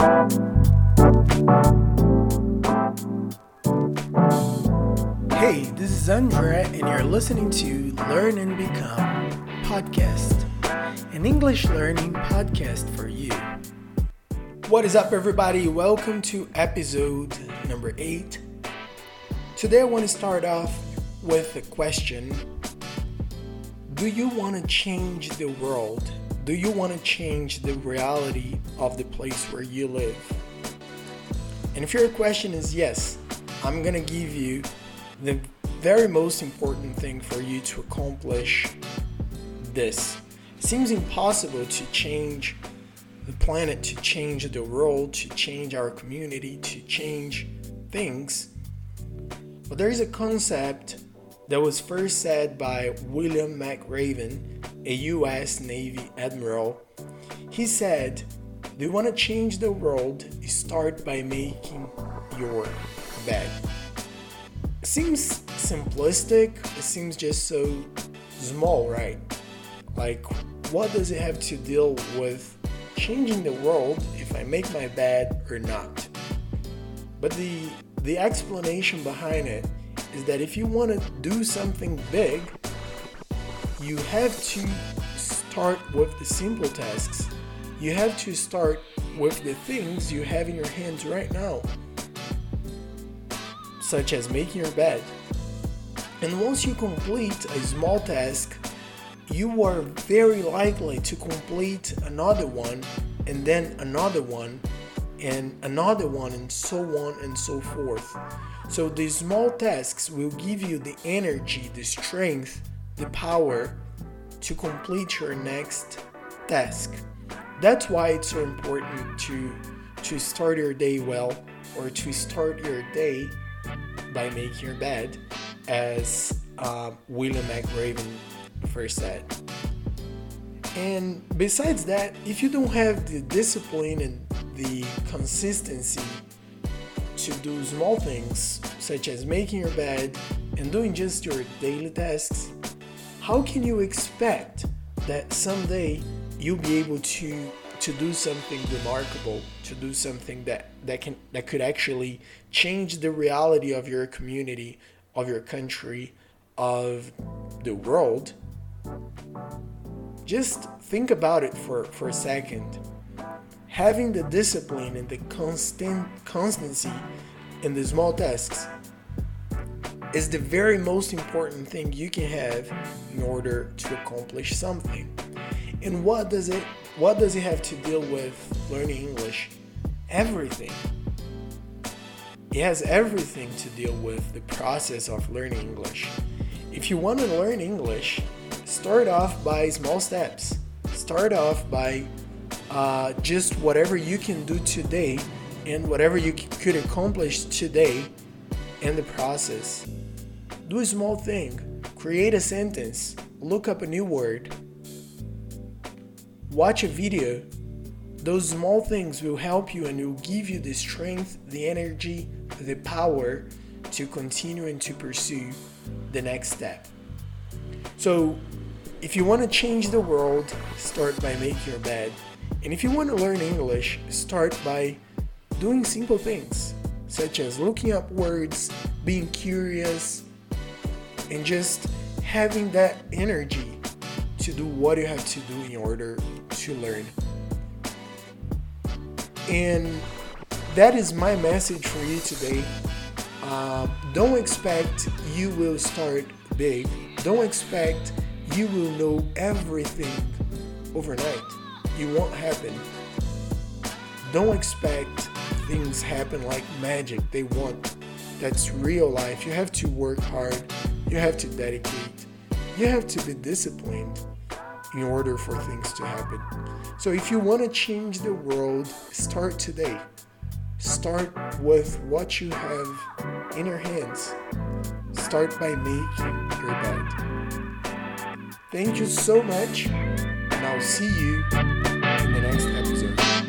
Hey, this is Andrea, and you're listening to Learn and Become podcast, an English learning podcast for you. What is up, everybody? Welcome to episode number eight. Today, I want to start off with a question Do you want to change the world? Do you want to change the reality of the place where you live? And if your question is yes, I'm going to give you the very most important thing for you to accomplish this. It seems impossible to change the planet, to change the world, to change our community, to change things. But there is a concept that was first said by William McRaven, a US Navy admiral. He said, Do you want to change the world? Start by making your bed. Seems simplistic, it seems just so small, right? Like, what does it have to deal with changing the world if I make my bed or not? But the the explanation behind it is that if you want to do something big, you have to start with the simple tasks. You have to start with the things you have in your hands right now, such as making your bed. And once you complete a small task, you are very likely to complete another one and then another one and another one and so on and so forth. So these small tasks will give you the energy, the strength, the power to complete your next task. That's why it's so important to to start your day well or to start your day by making your bed as uh, William McRaven first said. And besides that, if you don't have the discipline and the consistency to do small things, such as making your bed and doing just your daily tasks, how can you expect that someday you'll be able to to do something remarkable, to do something that, that can that could actually change the reality of your community, of your country, of the world? Just think about it for, for a second. Having the discipline and the constant constancy in the small tasks is the very most important thing you can have in order to accomplish something. And what does it what does it have to deal with learning English? Everything. It has everything to deal with the process of learning English. If you want to learn English, start off by small steps. Start off by uh, just whatever you can do today and whatever you could accomplish today in the process. Do a small thing, create a sentence, look up a new word, watch a video. Those small things will help you and will give you the strength, the energy, the power to continue and to pursue the next step. So, if you want to change the world, start by making your bed. And if you want to learn English, start by doing simple things, such as looking up words, being curious, and just having that energy to do what you have to do in order to learn. And that is my message for you today. Uh, don't expect you will start big. Don't expect you will know everything overnight. It won't happen. Don't expect things happen like magic. They won't. That's real life. You have to work hard. You have to dedicate. You have to be disciplined in order for things to happen. So if you want to change the world, start today. Start with what you have in your hands. Start by making your bed. Thank you so much, and I'll see you in the next episode.